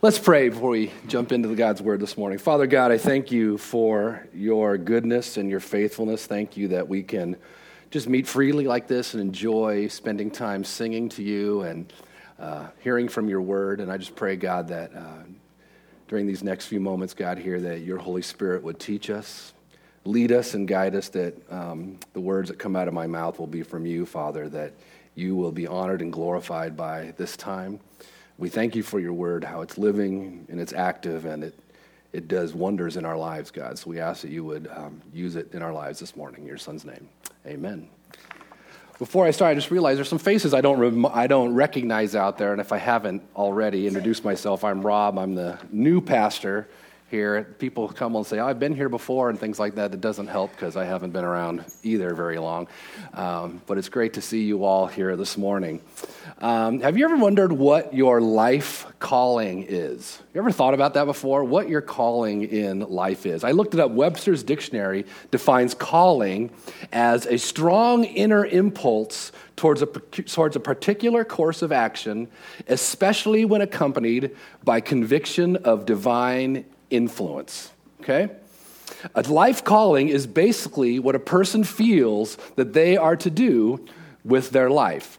Let's pray before we jump into the God's word this morning. Father God, I thank you for your goodness and your faithfulness. Thank you that we can just meet freely like this and enjoy spending time singing to you and uh, hearing from your word. And I just pray, God, that uh, during these next few moments, God, here, that your Holy Spirit would teach us, lead us, and guide us, that um, the words that come out of my mouth will be from you, Father, that you will be honored and glorified by this time. We thank you for your word, how it's living and it's active and it, it does wonders in our lives, God. So we ask that you would um, use it in our lives this morning. In your son's name. Amen. Before I start, I just realized there's some faces I don't, rem- I don't recognize out there. And if I haven't already introduced myself, I'm Rob. I'm the new pastor here. People come and say, oh, I've been here before and things like that. It doesn't help because I haven't been around either very long. Um, but it's great to see you all here this morning. Um, have you ever wondered what your life calling is? You ever thought about that before? What your calling in life is? I looked it up. Webster's dictionary defines calling as a strong inner impulse towards a, towards a particular course of action, especially when accompanied by conviction of divine influence. Okay? A life calling is basically what a person feels that they are to do with their life.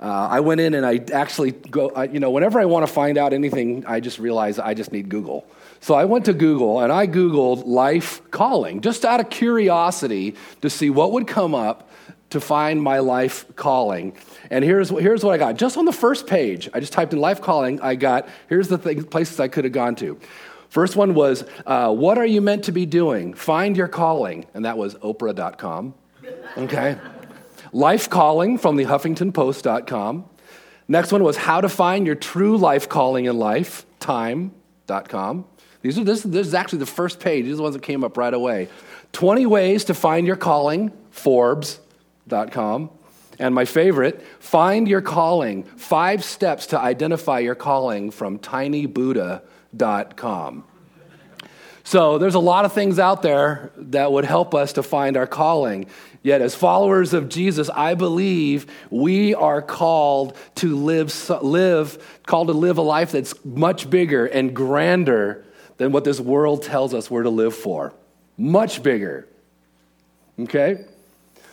Uh, I went in and I actually go, I, you know, whenever I want to find out anything, I just realize I just need Google. So I went to Google and I Googled life calling just out of curiosity to see what would come up to find my life calling. And here's, here's what I got. Just on the first page, I just typed in life calling, I got, here's the thing, places I could have gone to. First one was, uh, What are you meant to be doing? Find your calling. And that was Oprah.com. Okay. Life calling from the HuffingtonPost.com. Next one was How to Find Your True Life Calling in Life, Time.com. These are, this, this is actually the first page. These are the ones that came up right away. 20 Ways to Find Your Calling, Forbes.com. And my favorite, Find Your Calling Five Steps to Identify Your Calling from tinybuddha.com. So there's a lot of things out there that would help us to find our calling. Yet, as followers of Jesus, I believe we are called to live, live, called to live a life that's much bigger and grander than what this world tells us we're to live for. Much bigger. Okay?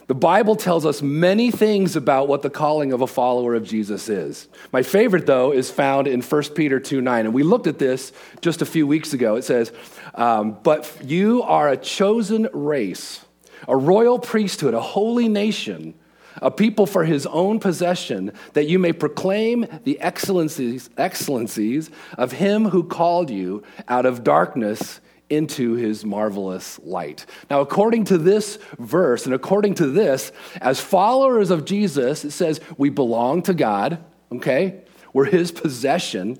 The Bible tells us many things about what the calling of a follower of Jesus is. My favorite, though, is found in 1 Peter 2 9. And we looked at this just a few weeks ago. It says, um, But you are a chosen race, a royal priesthood, a holy nation, a people for his own possession, that you may proclaim the excellencies, excellencies of him who called you out of darkness into his marvelous light. Now, according to this verse and according to this, as followers of Jesus, it says we belong to God, okay? We're his possession,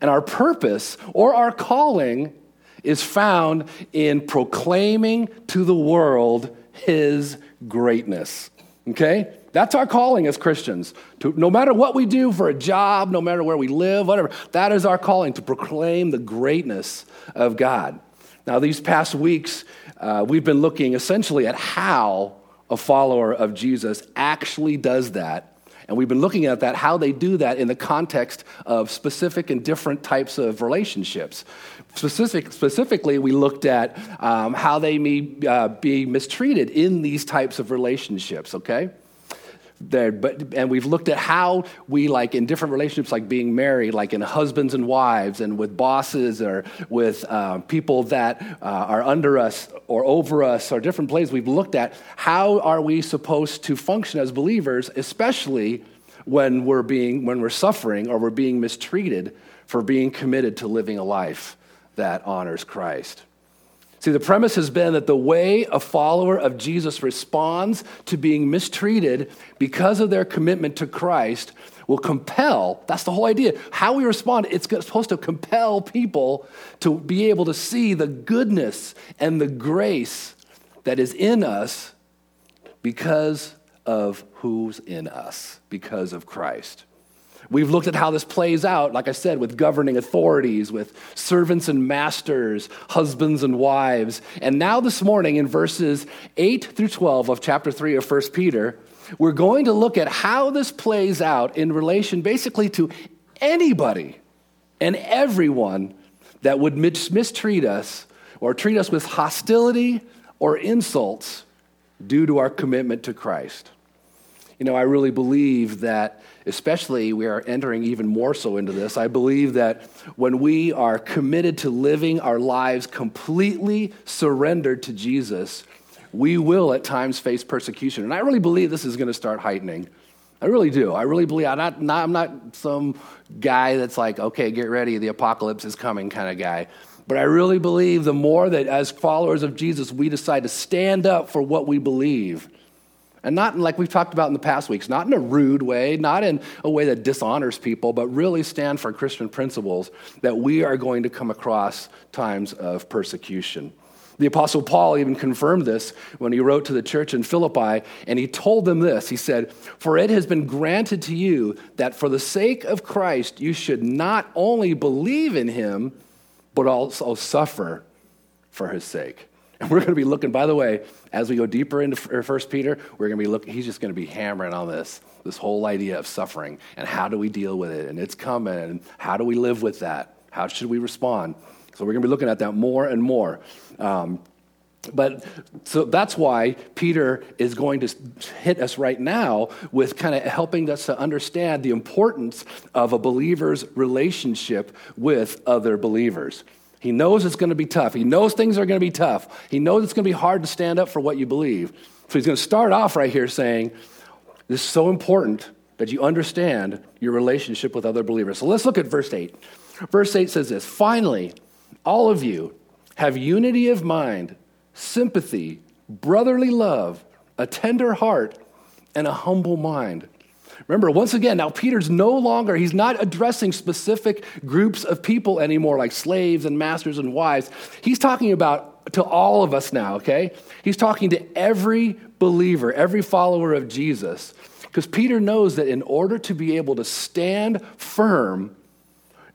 and our purpose or our calling is found in proclaiming to the world his greatness, okay? That's our calling as Christians. To, no matter what we do for a job, no matter where we live, whatever, that is our calling to proclaim the greatness of God. Now, these past weeks, uh, we've been looking essentially at how a follower of Jesus actually does that. And we've been looking at that, how they do that in the context of specific and different types of relationships. Specific, specifically, we looked at um, how they may uh, be mistreated in these types of relationships, okay? there but and we've looked at how we like in different relationships like being married like in husbands and wives and with bosses or with uh, people that uh, are under us or over us or different places we've looked at how are we supposed to function as believers especially when we're being when we're suffering or we're being mistreated for being committed to living a life that honors christ See, the premise has been that the way a follower of Jesus responds to being mistreated because of their commitment to Christ will compel, that's the whole idea. How we respond, it's supposed to compel people to be able to see the goodness and the grace that is in us because of who's in us, because of Christ. We've looked at how this plays out, like I said, with governing authorities, with servants and masters, husbands and wives. And now, this morning, in verses 8 through 12 of chapter 3 of 1 Peter, we're going to look at how this plays out in relation basically to anybody, and everyone that would mistreat us or treat us with hostility or insults due to our commitment to Christ. You know, I really believe that, especially we are entering even more so into this. I believe that when we are committed to living our lives completely surrendered to Jesus, we will at times face persecution. And I really believe this is going to start heightening. I really do. I really believe. I'm not, not, I'm not some guy that's like, okay, get ready, the apocalypse is coming kind of guy. But I really believe the more that as followers of Jesus, we decide to stand up for what we believe. And not like we've talked about in the past weeks, not in a rude way, not in a way that dishonors people, but really stand for Christian principles that we are going to come across times of persecution. The Apostle Paul even confirmed this when he wrote to the church in Philippi, and he told them this. He said, For it has been granted to you that for the sake of Christ you should not only believe in him, but also suffer for his sake. And we're going to be looking, by the way, as we go deeper into First Peter, we're going to be looking, he's just going to be hammering on this, this whole idea of suffering and how do we deal with it? And it's coming, and how do we live with that? How should we respond? So we're going to be looking at that more and more. Um, but so that's why Peter is going to hit us right now with kind of helping us to understand the importance of a believer's relationship with other believers. He knows it's going to be tough. He knows things are going to be tough. He knows it's going to be hard to stand up for what you believe. So he's going to start off right here saying, This is so important that you understand your relationship with other believers. So let's look at verse 8. Verse 8 says this Finally, all of you have unity of mind, sympathy, brotherly love, a tender heart, and a humble mind. Remember, once again, now Peter's no longer, he's not addressing specific groups of people anymore, like slaves and masters and wives. He's talking about to all of us now, okay? He's talking to every believer, every follower of Jesus. Because Peter knows that in order to be able to stand firm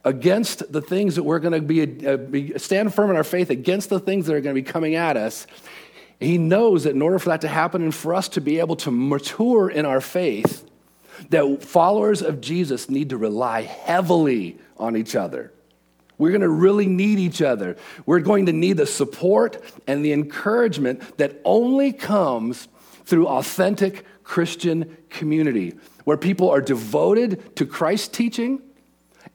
against the things that we're going to be, uh, be, stand firm in our faith against the things that are going to be coming at us he knows that in order for that to happen and for us to be able to mature in our faith that followers of jesus need to rely heavily on each other we're going to really need each other we're going to need the support and the encouragement that only comes through authentic christian community where people are devoted to christ's teaching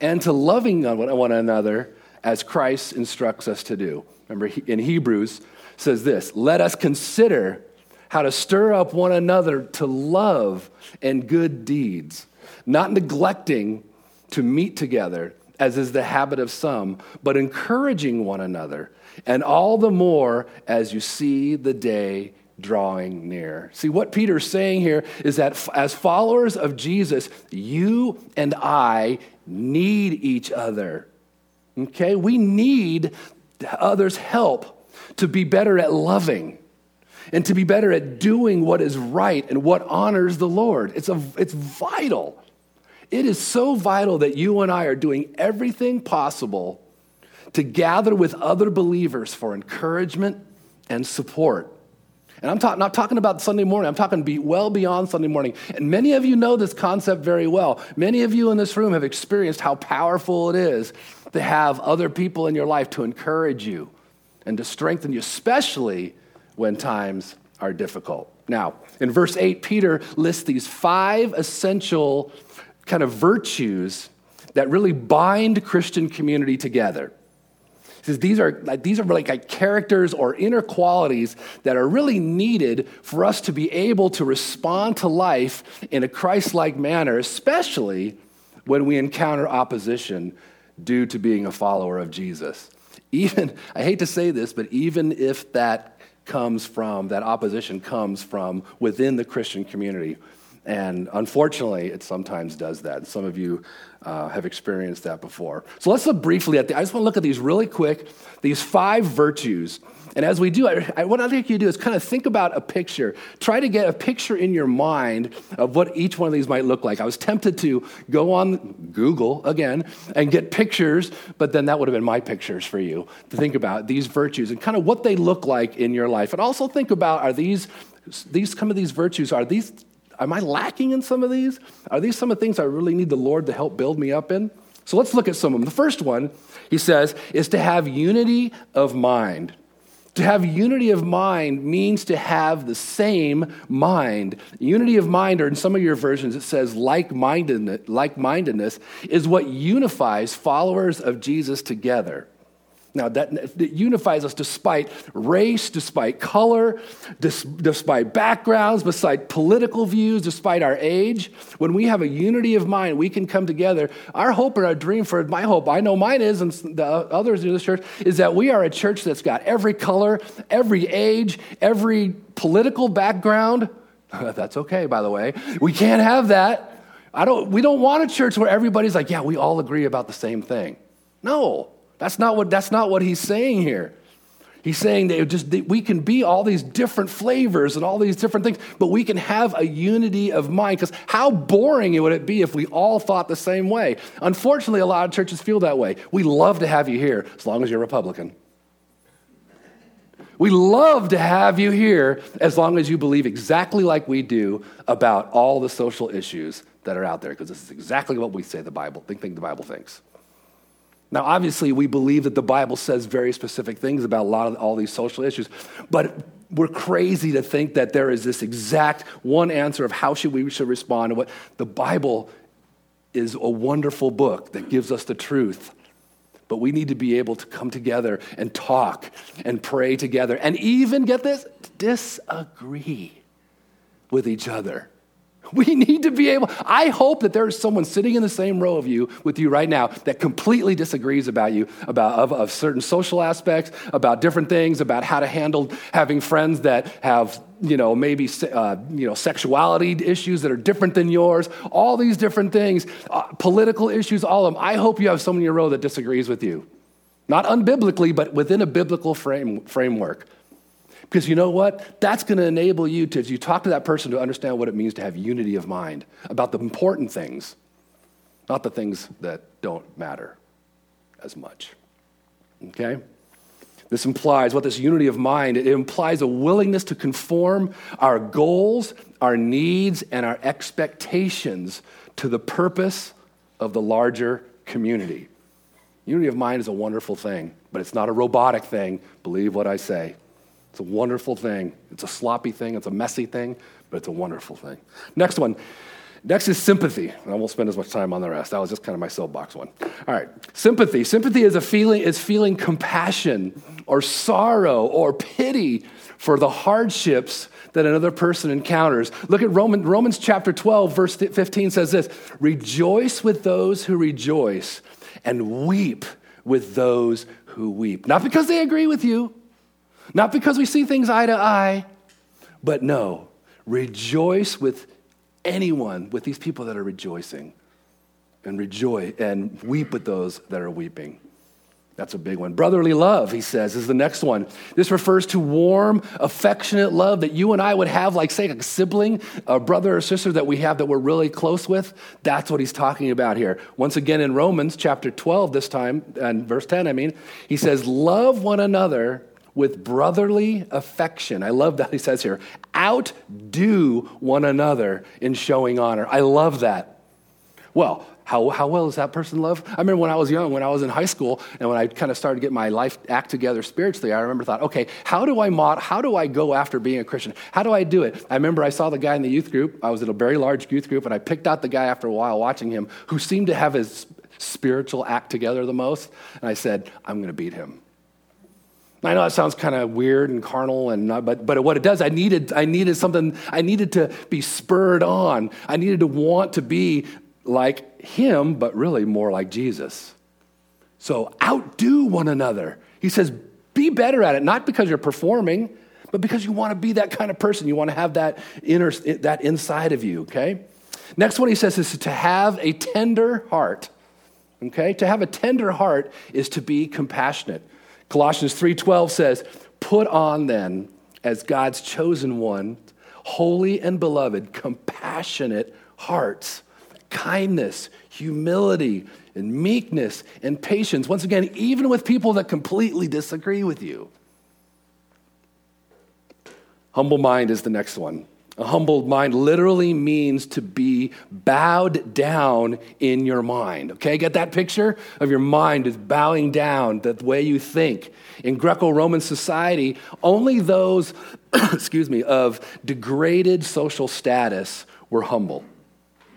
and to loving one another as Christ instructs us to do. Remember, in Hebrews says this let us consider how to stir up one another to love and good deeds, not neglecting to meet together, as is the habit of some, but encouraging one another, and all the more as you see the day drawing near. See, what Peter's saying here is that as followers of Jesus, you and I need each other. Okay? We need others' help to be better at loving and to be better at doing what is right and what honors the Lord. It's, a, it's vital. It is so vital that you and I are doing everything possible to gather with other believers for encouragement and support. And I'm talk, not talking about Sunday morning, I'm talking be well beyond Sunday morning. And many of you know this concept very well. Many of you in this room have experienced how powerful it is to have other people in your life to encourage you and to strengthen you, especially when times are difficult. Now, in verse 8, Peter lists these five essential kind of virtues that really bind Christian community together He says these are like these are like, like characters or inner qualities that are really needed for us to be able to respond to life in a Christ-like manner, especially when we encounter opposition due to being a follower of Jesus. Even I hate to say this, but even if that comes from that opposition comes from within the Christian community. And unfortunately, it sometimes does that. Some of you uh, have experienced that before. So let's look briefly at the, I just want to look at these really quick, these five virtues. And as we do, I, I, what I think you to do is kind of think about a picture. Try to get a picture in your mind of what each one of these might look like. I was tempted to go on Google again and get pictures, but then that would have been my pictures for you to think about these virtues and kind of what they look like in your life. And also think about are these, these some of these virtues, are these Am I lacking in some of these? Are these some of the things I really need the Lord to help build me up in? So let's look at some of them. The first one, he says, is to have unity of mind. To have unity of mind means to have the same mind. Unity of mind, or in some of your versions, it says like mindedness, is what unifies followers of Jesus together. Now, that, that, unifies us despite race, despite color, dis, despite backgrounds, despite political views, despite our age. When we have a unity of mind, we can come together. Our hope and our dream for my hope, I know mine is, and the others in this church, is that we are a church that's got every color, every age, every political background. that's okay, by the way. We can't have that. I don't, we don't want a church where everybody's like, yeah, we all agree about the same thing. No. That's not what, that's not what he's saying here. He's saying that, just, that we can be all these different flavors and all these different things, but we can have a unity of mind. Because how boring would it be if we all thought the same way? Unfortunately, a lot of churches feel that way. We love to have you here as long as you're Republican. We love to have you here as long as you believe exactly like we do about all the social issues that are out there, because this is exactly what we say the Bible, think, think the Bible thinks. Now, obviously, we believe that the Bible says very specific things about a lot of all these social issues, but we're crazy to think that there is this exact one answer of how should we should respond to what the Bible is a wonderful book that gives us the truth. But we need to be able to come together and talk and pray together and even get this disagree with each other. We need to be able, I hope that there is someone sitting in the same row of you with you right now that completely disagrees about you, about of, of certain social aspects, about different things, about how to handle having friends that have, you know, maybe, uh, you know, sexuality issues that are different than yours, all these different things, uh, political issues, all of them. I hope you have someone in your row that disagrees with you. Not unbiblically, but within a biblical frame, framework. Because you know what? That's going to enable you to, as you talk to that person, to understand what it means to have unity of mind about the important things, not the things that don't matter as much. Okay? This implies what this unity of mind, it implies a willingness to conform our goals, our needs, and our expectations to the purpose of the larger community. Unity of mind is a wonderful thing, but it's not a robotic thing. Believe what I say. It's a wonderful thing. It's a sloppy thing, it's a messy thing, but it's a wonderful thing. Next one. Next is sympathy. I won't spend as much time on the rest. That was just kind of my soapbox one. All right. Sympathy. Sympathy is a feeling is feeling compassion or sorrow or pity for the hardships that another person encounters. Look at Roman, Romans chapter 12, verse 15 says this Rejoice with those who rejoice, and weep with those who weep. Not because they agree with you, not because we see things eye to eye, but no, rejoice with anyone, with these people that are rejoicing, and rejoice and weep with those that are weeping. That's a big one. Brotherly love, he says, is the next one. This refers to warm, affectionate love that you and I would have, like, say, a sibling, a brother or sister that we have that we're really close with. That's what he's talking about here. Once again, in Romans chapter 12, this time, and verse 10, I mean, he says, Love one another with brotherly affection. I love that he says here, outdo one another in showing honor. I love that. Well, how, how well does that person love? I remember when I was young, when I was in high school, and when I kind of started to get my life act together spiritually, I remember thought, okay, how do I mod, how do I go after being a Christian? How do I do it? I remember I saw the guy in the youth group. I was in a very large youth group, and I picked out the guy after a while watching him who seemed to have his spiritual act together the most, and I said, I'm going to beat him. I know that sounds kind of weird and carnal, and but, but what it does, I needed, I needed something, I needed to be spurred on. I needed to want to be like him, but really more like Jesus. So outdo one another. He says, be better at it, not because you're performing, but because you want to be that kind of person. You want to have that inner, that inside of you, okay? Next one he says is to have a tender heart. Okay? To have a tender heart is to be compassionate. Colossians 3:12 says, "Put on then as God's chosen one, holy and beloved, compassionate hearts, kindness, humility, and meekness and patience." Once again, even with people that completely disagree with you. Humble mind is the next one. A humbled mind literally means to be bowed down in your mind. Okay, get that picture of your mind is bowing down, the way you think. In Greco Roman society, only those, excuse me, of degraded social status were humble.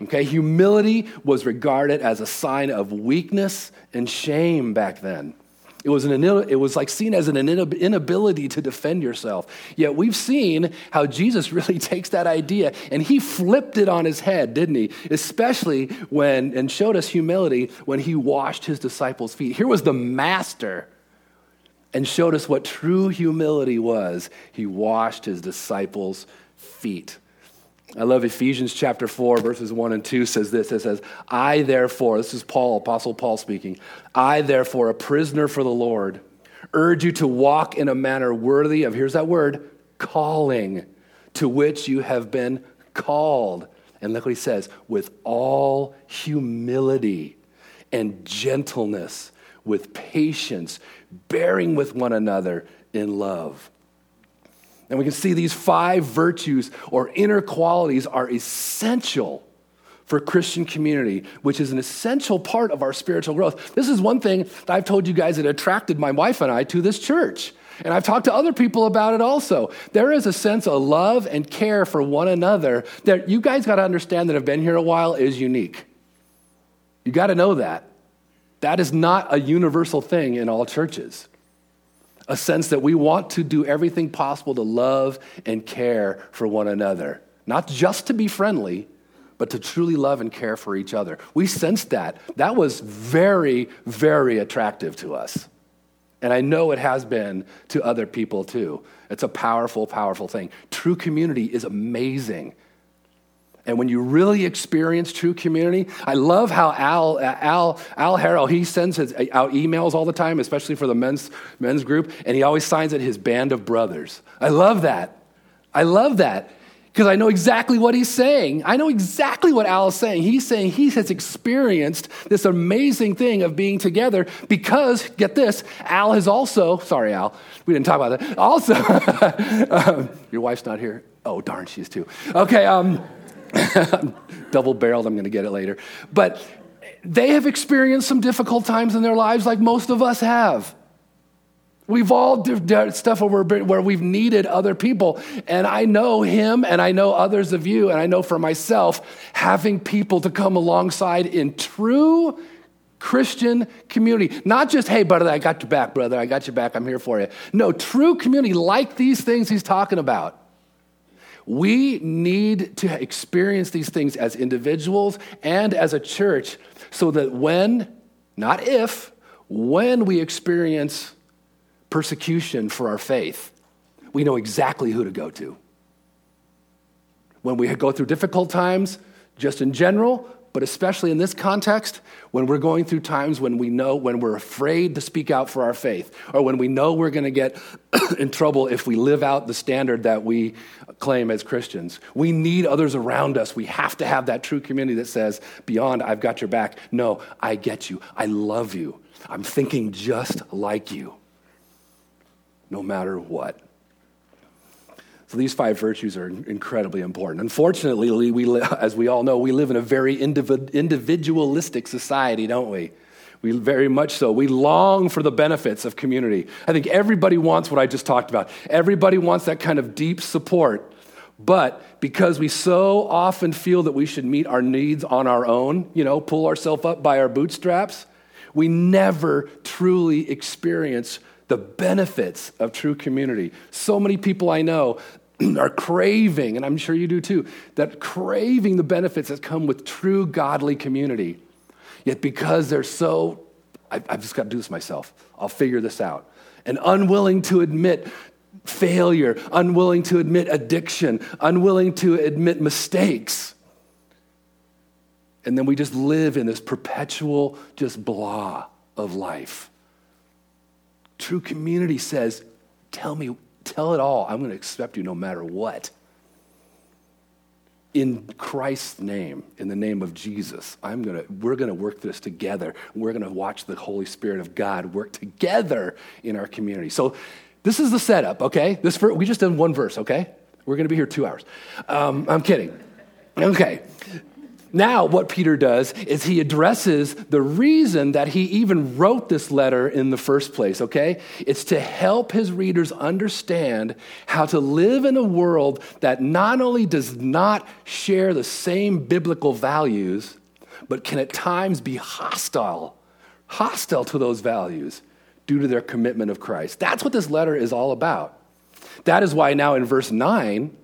Okay, humility was regarded as a sign of weakness and shame back then. It was, an, it was like seen as an inability to defend yourself. Yet we've seen how Jesus really takes that idea and he flipped it on his head, didn't he? Especially when, and showed us humility when he washed his disciples' feet. Here was the master and showed us what true humility was. He washed his disciples' feet. I love Ephesians chapter 4, verses 1 and 2 says this. It says, I therefore, this is Paul, Apostle Paul speaking, I therefore, a prisoner for the Lord, urge you to walk in a manner worthy of, here's that word, calling, to which you have been called. And look what he says, with all humility and gentleness, with patience, bearing with one another in love and we can see these five virtues or inner qualities are essential for Christian community, which is an essential part of our spiritual growth. This is one thing that I've told you guys that attracted my wife and I to this church. And I've talked to other people about it also. There is a sense of love and care for one another that you guys got to understand that have been here a while is unique. You got to know that. That is not a universal thing in all churches a sense that we want to do everything possible to love and care for one another, not just to be friendly, but to truly love and care for each other. We sensed that. That was very, very attractive to us. And I know it has been to other people too. It's a powerful, powerful thing. True community is amazing. And when you really experience true community, I love how Al, Al, Al Harrow, he sends his, out emails all the time, especially for the men's, men's group, and he always signs it his band of brothers. I love that. I love that because I know exactly what he's saying. I know exactly what Al is saying. He's saying he has experienced this amazing thing of being together because, get this, Al has also, sorry, Al, we didn't talk about that. Also, um, your wife's not here. Oh, darn, she's too. Okay, um, Double barreled, I'm going to get it later. But they have experienced some difficult times in their lives, like most of us have. We've all done stuff where, where we've needed other people. And I know him and I know others of you, and I know for myself, having people to come alongside in true Christian community. Not just, hey, brother, I got your back, brother, I got your back, I'm here for you. No, true community like these things he's talking about. We need to experience these things as individuals and as a church so that when, not if, when we experience persecution for our faith, we know exactly who to go to. When we go through difficult times, just in general, but especially in this context, when we're going through times when we know, when we're afraid to speak out for our faith, or when we know we're going to get in trouble if we live out the standard that we claim as Christians. We need others around us. We have to have that true community that says, beyond, I've got your back. No, I get you. I love you. I'm thinking just like you, no matter what. So these five virtues are incredibly important. Unfortunately, we, as we all know, we live in a very individualistic society, don't we? We very much so. We long for the benefits of community. I think everybody wants what I just talked about. Everybody wants that kind of deep support. But because we so often feel that we should meet our needs on our own, you know, pull ourselves up by our bootstraps, we never truly experience the benefits of true community. So many people I know are craving, and I'm sure you do too, that craving the benefits that come with true godly community. Yet because they're so, I, have just got to do this myself, I'll figure this out, and unwilling to admit failure, unwilling to admit addiction, unwilling to admit mistakes. And then we just live in this perpetual, just blah of life. True community says, Tell me, Tell it all. I'm going to accept you no matter what. In Christ's name, in the name of Jesus, I'm gonna, we're going to work this together. We're going to watch the Holy Spirit of God work together in our community. So, this is the setup, okay? This for, we just did one verse, okay? We're going to be here two hours. Um, I'm kidding. Okay. Now, what Peter does is he addresses the reason that he even wrote this letter in the first place, okay? It's to help his readers understand how to live in a world that not only does not share the same biblical values, but can at times be hostile, hostile to those values due to their commitment of Christ. That's what this letter is all about. That is why now in verse 9,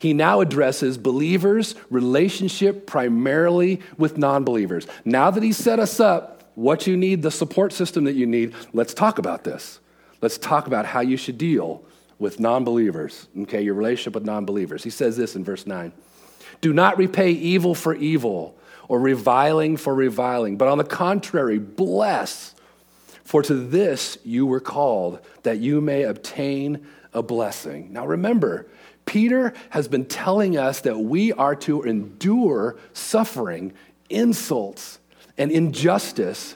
he now addresses believers' relationship primarily with non believers. Now that he's set us up, what you need, the support system that you need, let's talk about this. Let's talk about how you should deal with non believers, okay, your relationship with non believers. He says this in verse 9 Do not repay evil for evil or reviling for reviling, but on the contrary, bless. For to this you were called, that you may obtain a blessing. Now remember, Peter has been telling us that we are to endure suffering, insults, and injustice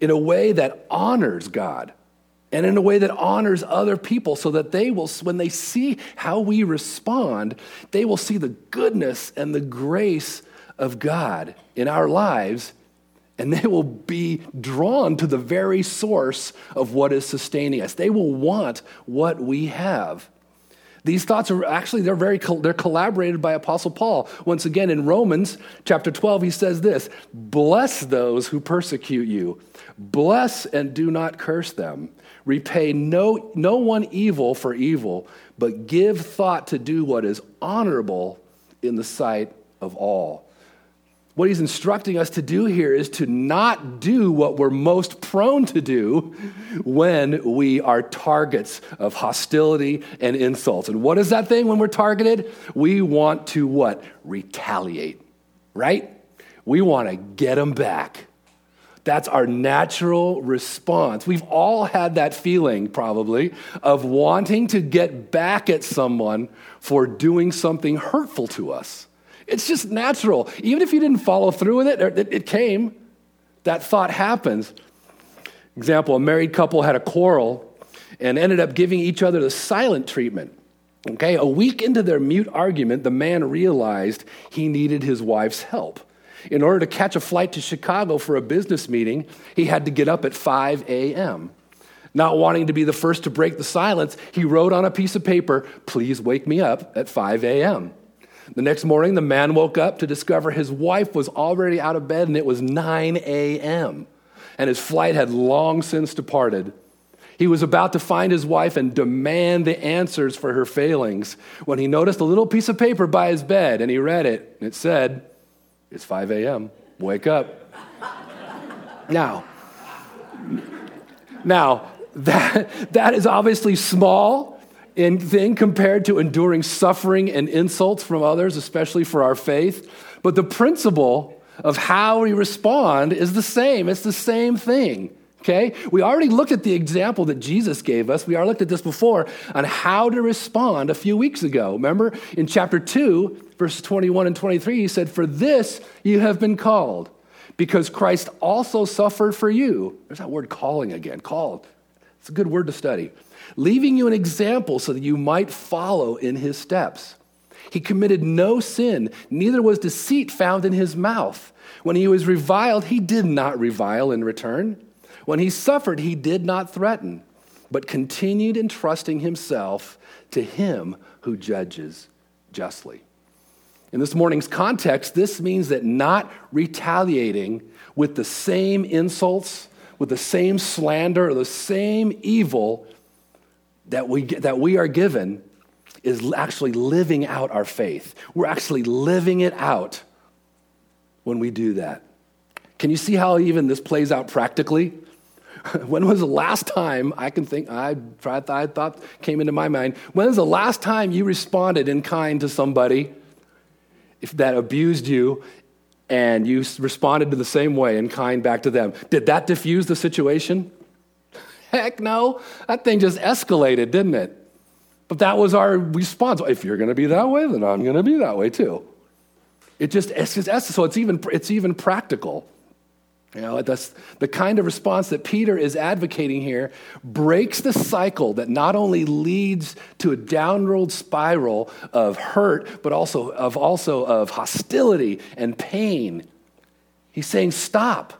in a way that honors God and in a way that honors other people so that they will, when they see how we respond, they will see the goodness and the grace of God in our lives and they will be drawn to the very source of what is sustaining us. They will want what we have. These thoughts are actually they're very they're collaborated by apostle Paul. Once again in Romans chapter 12 he says this, "Bless those who persecute you. Bless and do not curse them. Repay no no one evil for evil, but give thought to do what is honorable in the sight of all." What he's instructing us to do here is to not do what we're most prone to do when we are targets of hostility and insults. And what is that thing when we're targeted? We want to what? Retaliate, right? We want to get them back. That's our natural response. We've all had that feeling, probably, of wanting to get back at someone for doing something hurtful to us. It's just natural. Even if you didn't follow through with it, it, it came. That thought happens. Example a married couple had a quarrel and ended up giving each other the silent treatment. Okay, a week into their mute argument, the man realized he needed his wife's help. In order to catch a flight to Chicago for a business meeting, he had to get up at 5 a.m. Not wanting to be the first to break the silence, he wrote on a piece of paper, Please wake me up at 5 a.m. The next morning, the man woke up to discover his wife was already out of bed and it was 9 a.m. And his flight had long since departed. He was about to find his wife and demand the answers for her failings when he noticed a little piece of paper by his bed and he read it. And it said, It's 5 a.m. Wake up. now, now, that, that is obviously small in thing compared to enduring suffering and insults from others, especially for our faith. But the principle of how we respond is the same. It's the same thing. Okay? We already looked at the example that Jesus gave us. We already looked at this before on how to respond a few weeks ago. Remember in chapter 2, verses 21 and 23, he said, For this you have been called, because Christ also suffered for you. There's that word calling again, called. It's a good word to study leaving you an example so that you might follow in his steps. He committed no sin, neither was deceit found in his mouth. When he was reviled, he did not revile in return. When he suffered, he did not threaten, but continued entrusting himself to him who judges justly. In this morning's context, this means that not retaliating with the same insults, with the same slander, or the same evil that we, that we are given is actually living out our faith. We're actually living it out when we do that. Can you see how even this plays out practically? when was the last time I can think, I, I thought came into my mind, when was the last time you responded in kind to somebody if that abused you and you responded to the same way in kind back to them? Did that diffuse the situation? Heck no. That thing just escalated, didn't it? But that was our response. If you're going to be that way, then I'm going to be that way too. It just, it's so it's even, it's even practical. You know, that's the kind of response that Peter is advocating here breaks the cycle that not only leads to a downward spiral of hurt, but also of also of hostility and pain. He's saying, stop.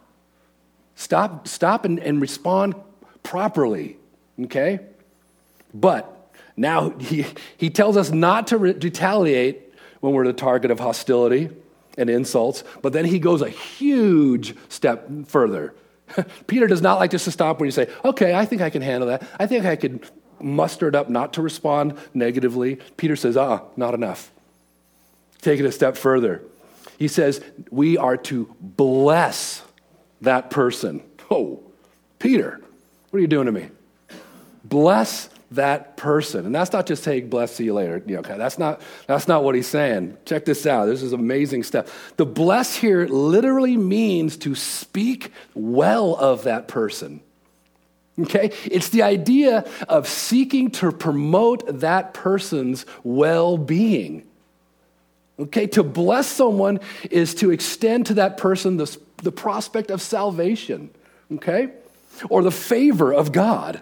Stop, stop and, and respond properly. Okay? But now he, he tells us not to re- retaliate when we're the target of hostility and insults, but then he goes a huge step further. Peter does not like just to stop when you say, okay, I think I can handle that. I think I could muster it up not to respond negatively. Peter says, ah, not enough. Take it a step further. He says, we are to bless that person. Oh, Peter, what are you doing to me? Bless that person. And that's not just say, bless, see you later. Okay, that's, not, that's not what he's saying. Check this out. This is amazing stuff. The bless here literally means to speak well of that person. Okay? It's the idea of seeking to promote that person's well being. Okay? To bless someone is to extend to that person the, the prospect of salvation. Okay? Or the favor of God.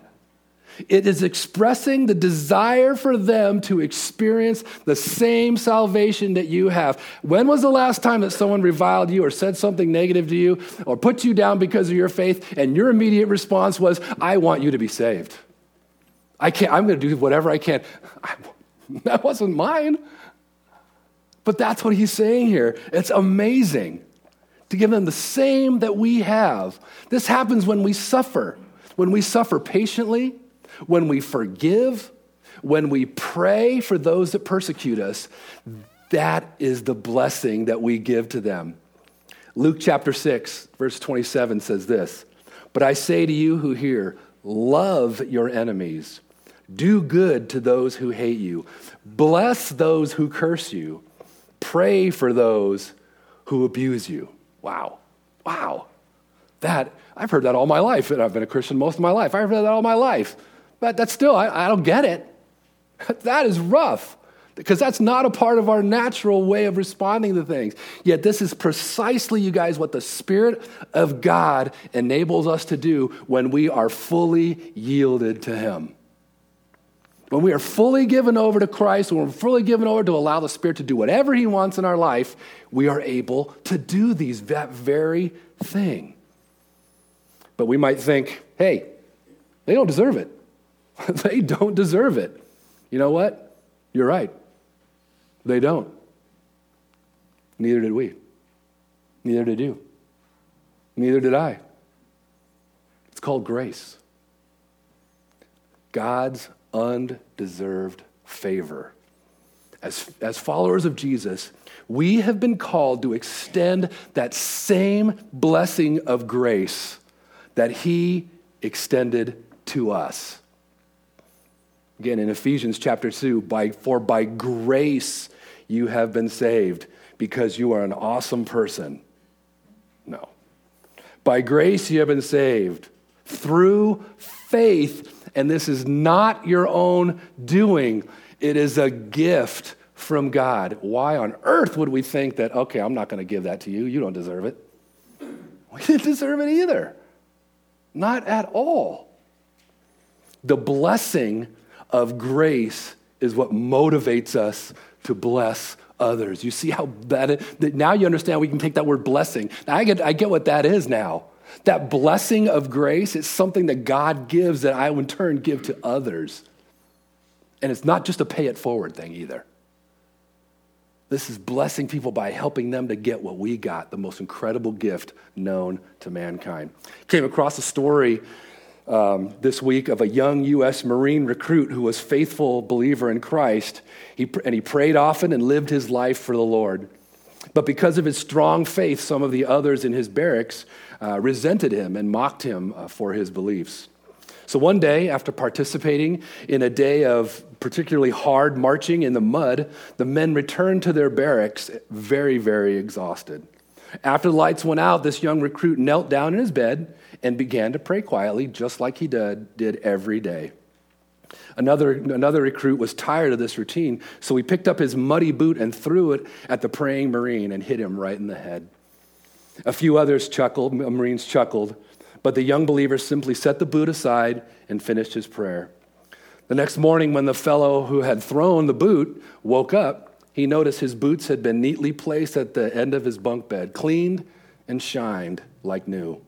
It is expressing the desire for them to experience the same salvation that you have. When was the last time that someone reviled you or said something negative to you or put you down because of your faith and your immediate response was, I want you to be saved? I can't, I'm going to do whatever I can. that wasn't mine. But that's what he's saying here. It's amazing to give them the same that we have. This happens when we suffer. When we suffer patiently, when we forgive, when we pray for those that persecute us, that is the blessing that we give to them. Luke chapter 6, verse 27 says this But I say to you who hear, love your enemies, do good to those who hate you, bless those who curse you, pray for those who abuse you. Wow. Wow. That, I've heard that all my life, and I've been a Christian most of my life. I've heard that all my life. But that's still, I, I don't get it. that is rough because that's not a part of our natural way of responding to things. Yet, this is precisely, you guys, what the Spirit of God enables us to do when we are fully yielded to Him. When we are fully given over to Christ, when we're fully given over to allow the Spirit to do whatever He wants in our life, we are able to do these that very thing. But we might think, hey, they don't deserve it. they don't deserve it. You know what? You're right. They don't. Neither did we. Neither did you. Neither did I. It's called grace. God's undeserved favor. As, as followers of Jesus, we have been called to extend that same blessing of grace that He extended to us. Again, in Ephesians chapter 2, by, for by grace you have been saved because you are an awesome person. No. By grace you have been saved through faith, and this is not your own doing, it is a gift from God. Why on earth would we think that, okay, I'm not going to give that to you? You don't deserve it. We didn't deserve it either. Not at all. The blessing of grace is what motivates us to bless others. You see how that, is, that now you understand we can take that word blessing. Now I get, I get what that is now. That blessing of grace is something that God gives that I in turn give to others. And it's not just a pay it forward thing either. This is blessing people by helping them to get what we got, the most incredible gift known to mankind. Came across a story um, this week of a young U.S. Marine recruit who was faithful believer in Christ, he, and he prayed often and lived his life for the Lord. But because of his strong faith, some of the others in his barracks uh, resented him and mocked him uh, for his beliefs. So one day, after participating in a day of particularly hard marching in the mud, the men returned to their barracks very, very exhausted. After the lights went out, this young recruit knelt down in his bed and began to pray quietly, just like he did, did every day. Another, another recruit was tired of this routine, so he picked up his muddy boot and threw it at the praying Marine and hit him right in the head. A few others chuckled, Marines chuckled, but the young believer simply set the boot aside and finished his prayer. The next morning, when the fellow who had thrown the boot woke up, he noticed his boots had been neatly placed at the end of his bunk bed, cleaned and shined like new.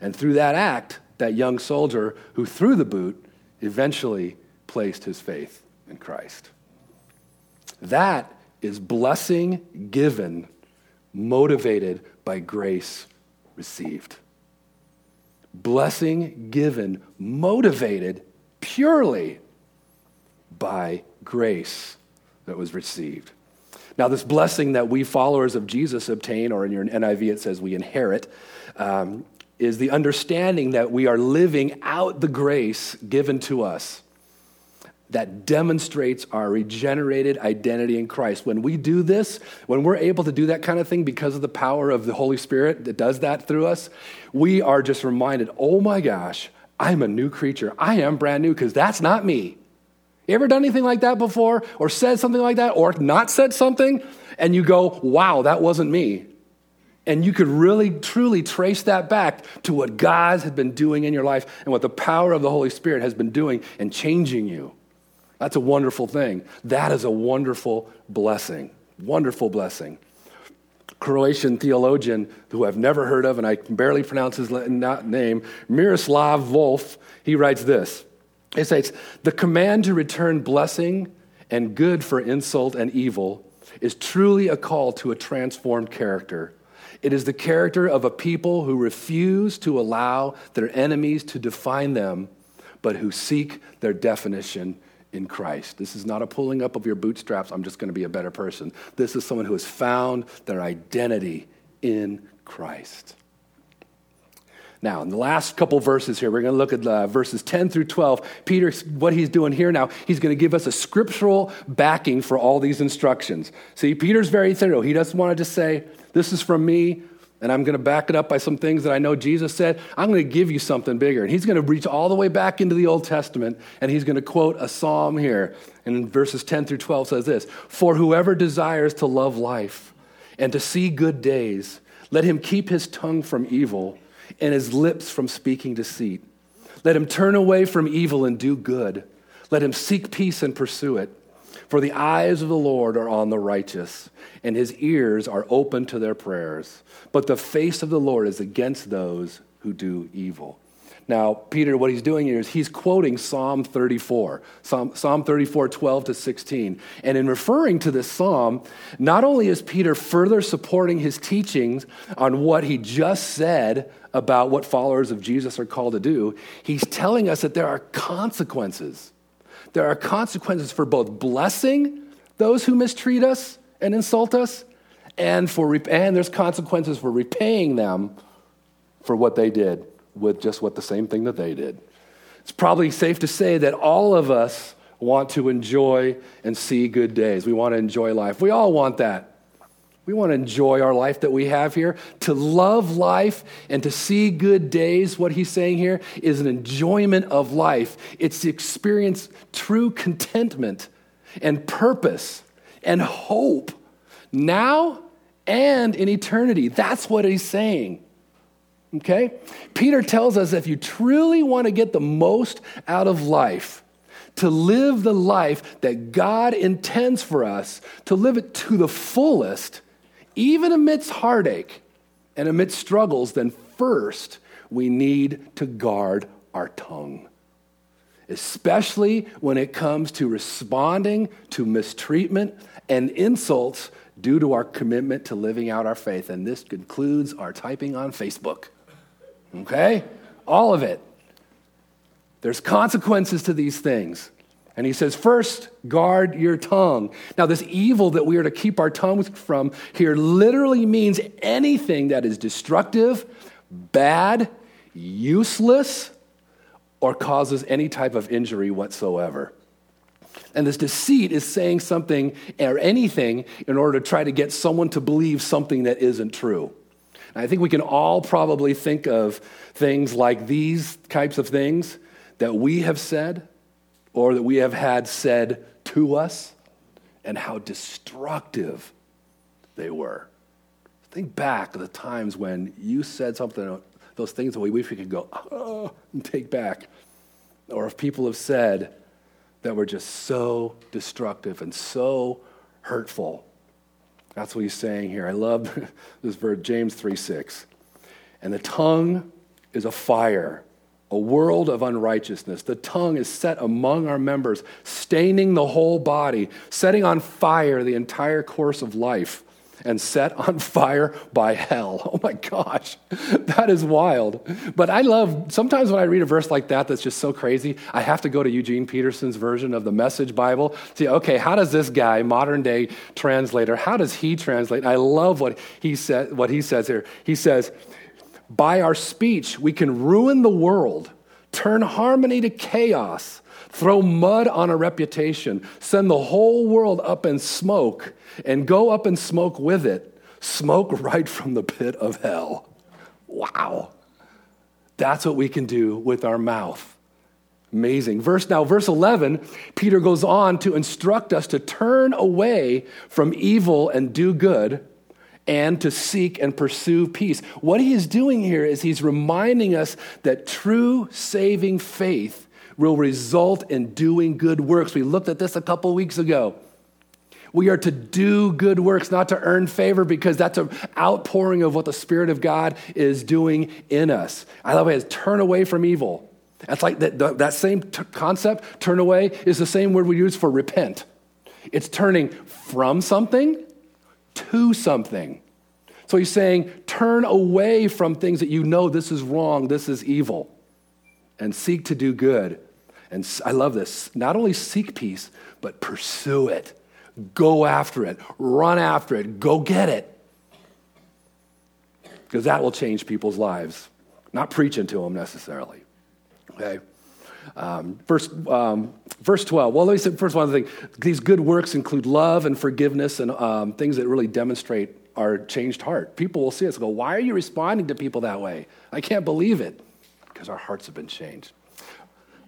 And through that act, that young soldier who threw the boot eventually placed his faith in Christ. That is blessing given, motivated by grace received. Blessing given, motivated purely by grace that was received. Now, this blessing that we followers of Jesus obtain, or in your NIV it says we inherit, um, is the understanding that we are living out the grace given to us that demonstrates our regenerated identity in Christ. When we do this, when we're able to do that kind of thing because of the power of the Holy Spirit that does that through us, we are just reminded, oh my gosh, I'm a new creature. I am brand new because that's not me. You ever done anything like that before or said something like that or not said something and you go, wow, that wasn't me? And you could really, truly trace that back to what God has been doing in your life and what the power of the Holy Spirit has been doing and changing you. That's a wonderful thing. That is a wonderful blessing. Wonderful blessing. Croatian theologian who I've never heard of and I can barely pronounce his name, Miroslav Volf, he writes this. He says, The command to return blessing and good for insult and evil is truly a call to a transformed character. It is the character of a people who refuse to allow their enemies to define them, but who seek their definition in Christ. This is not a pulling up of your bootstraps, I'm just going to be a better person. This is someone who has found their identity in Christ. Now, in the last couple verses here, we're going to look at uh, verses 10 through 12. Peter, what he's doing here now, he's going to give us a scriptural backing for all these instructions. See, Peter's very thorough. He doesn't want to just say, This is from me, and I'm going to back it up by some things that I know Jesus said. I'm going to give you something bigger. And he's going to reach all the way back into the Old Testament, and he's going to quote a psalm here. And verses 10 through 12 says this For whoever desires to love life and to see good days, let him keep his tongue from evil and his lips from speaking deceit. Let him turn away from evil and do good. Let him seek peace and pursue it. For the eyes of the Lord are on the righteous, and his ears are open to their prayers. But the face of the Lord is against those who do evil. Now, Peter, what he's doing here is he's quoting Psalm 34, Psalm, psalm 34, 12 to 16. And in referring to this psalm, not only is Peter further supporting his teachings on what he just said about what followers of Jesus are called to do, he's telling us that there are consequences. There are consequences for both blessing those who mistreat us and insult us, and, for, and there's consequences for repaying them for what they did with just what the same thing that they did. It's probably safe to say that all of us want to enjoy and see good days. We want to enjoy life. We all want that. We want to enjoy our life that we have here. To love life and to see good days, what he's saying here, is an enjoyment of life. It's to experience true contentment and purpose and hope now and in eternity. That's what he's saying. Okay? Peter tells us if you truly want to get the most out of life, to live the life that God intends for us, to live it to the fullest, even amidst heartache and amidst struggles, then first we need to guard our tongue. Especially when it comes to responding to mistreatment and insults due to our commitment to living out our faith. And this concludes our typing on Facebook. Okay? All of it. There's consequences to these things. And he says, first, guard your tongue. Now, this evil that we are to keep our tongues from here literally means anything that is destructive, bad, useless, or causes any type of injury whatsoever. And this deceit is saying something or anything in order to try to get someone to believe something that isn't true. I think we can all probably think of things like these types of things that we have said or that we have had said to us and how destructive they were. Think back to the times when you said something, those things that we wish we could go, oh, and take back. Or if people have said that were just so destructive and so hurtful. That's what he's saying here. I love this verse, James 3 6. And the tongue is a fire, a world of unrighteousness. The tongue is set among our members, staining the whole body, setting on fire the entire course of life and set on fire by hell. Oh my gosh, that is wild. But I love, sometimes when I read a verse like that that's just so crazy, I have to go to Eugene Peterson's version of the Message Bible. See, okay, how does this guy, modern day translator, how does he translate? I love what he, said, what he says here. He says, by our speech, we can ruin the world, turn harmony to chaos, throw mud on a reputation, send the whole world up in smoke, and go up in smoke with it, smoke right from the pit of hell. Wow. That's what we can do with our mouth. Amazing. Verse now, verse 11, Peter goes on to instruct us to turn away from evil and do good and to seek and pursue peace. What he is doing here is he's reminding us that true saving faith will result in doing good works. We looked at this a couple weeks ago. We are to do good works, not to earn favor, because that's an outpouring of what the Spirit of God is doing in us. I love it. It's turn away from evil. That's like that, that same t- concept, turn away, is the same word we use for repent. It's turning from something to something. So he's saying, turn away from things that you know this is wrong, this is evil, and seek to do good. And I love this. Not only seek peace, but pursue it. Go after it. Run after it. Go get it. Because that will change people's lives. Not preaching to them necessarily. Okay? Um, verse, um, verse 12. Well, let me say first one thing. These good works include love and forgiveness and um, things that really demonstrate our changed heart. People will see us and go, Why are you responding to people that way? I can't believe it. Because our hearts have been changed.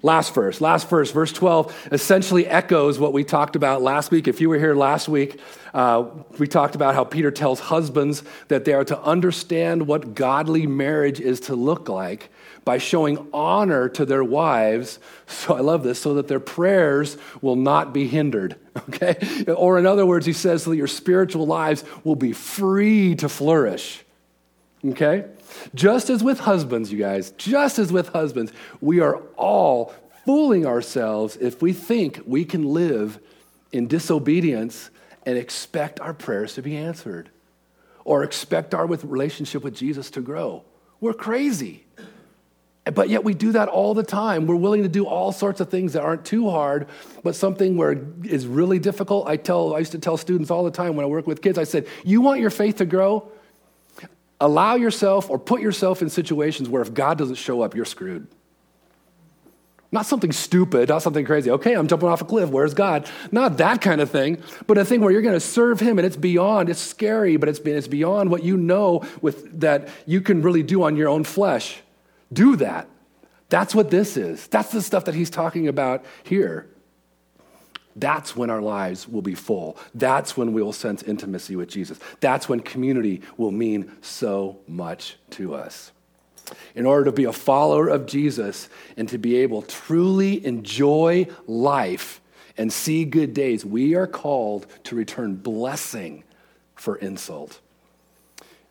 Last verse, last verse, verse 12 essentially echoes what we talked about last week. If you were here last week, uh, we talked about how Peter tells husbands that they are to understand what godly marriage is to look like by showing honor to their wives. So I love this, so that their prayers will not be hindered. Okay? Or in other words, he says, so that your spiritual lives will be free to flourish. Okay? Just as with husbands, you guys, just as with husbands, we are all fooling ourselves if we think we can live in disobedience and expect our prayers to be answered or expect our relationship with Jesus to grow. We're crazy. But yet we do that all the time. We're willing to do all sorts of things that aren't too hard, but something where is really difficult. I tell I used to tell students all the time when I work with kids, I said, "You want your faith to grow? Allow yourself or put yourself in situations where if God doesn't show up, you're screwed. Not something stupid, not something crazy. Okay, I'm jumping off a cliff. Where's God? Not that kind of thing, but a thing where you're going to serve Him and it's beyond. It's scary, but it's, it's beyond what you know with that you can really do on your own flesh. Do that. That's what this is. That's the stuff that He's talking about here. That's when our lives will be full. That's when we will sense intimacy with Jesus. That's when community will mean so much to us. In order to be a follower of Jesus and to be able truly enjoy life and see good days, we are called to return blessing for insult.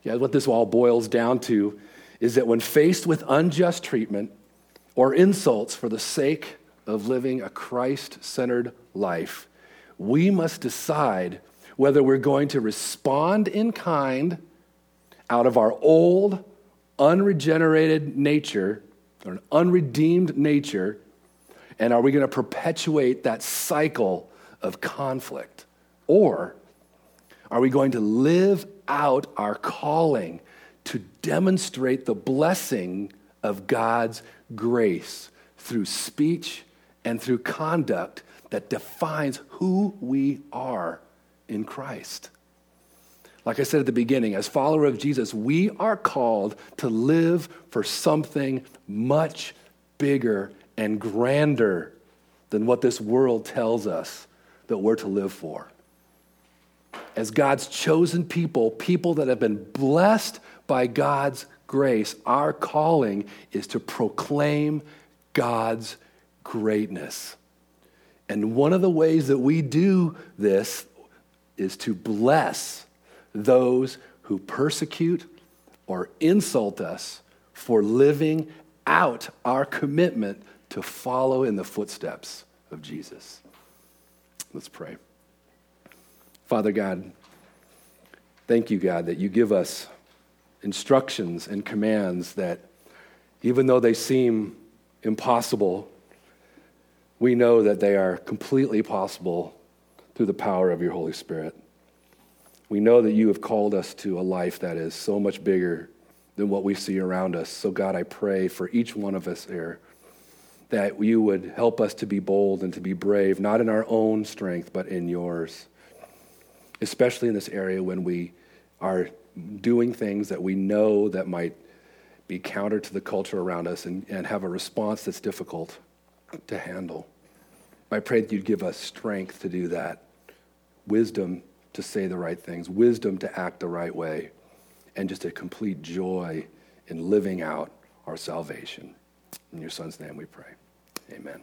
Yeah, what this all boils down to is that when faced with unjust treatment or insults for the sake of living a Christ centered life, we must decide whether we're going to respond in kind out of our old, unregenerated nature, or an unredeemed nature, and are we going to perpetuate that cycle of conflict? Or are we going to live out our calling to demonstrate the blessing of God's grace through speech and through conduct that defines who we are in Christ. Like I said at the beginning, as follower of Jesus, we are called to live for something much bigger and grander than what this world tells us that we're to live for. as God's chosen people, people that have been blessed by God's grace, our calling is to proclaim God's greatness. And one of the ways that we do this is to bless those who persecute or insult us for living out our commitment to follow in the footsteps of Jesus. Let's pray. Father God, thank you, God, that you give us instructions and commands that, even though they seem impossible, we know that they are completely possible through the power of your Holy Spirit. We know that you have called us to a life that is so much bigger than what we see around us. So, God, I pray for each one of us here that you would help us to be bold and to be brave, not in our own strength, but in yours. Especially in this area when we are doing things that we know that might be counter to the culture around us and, and have a response that's difficult to handle. I pray that you'd give us strength to do that, wisdom to say the right things, wisdom to act the right way, and just a complete joy in living out our salvation. In your son's name we pray. Amen.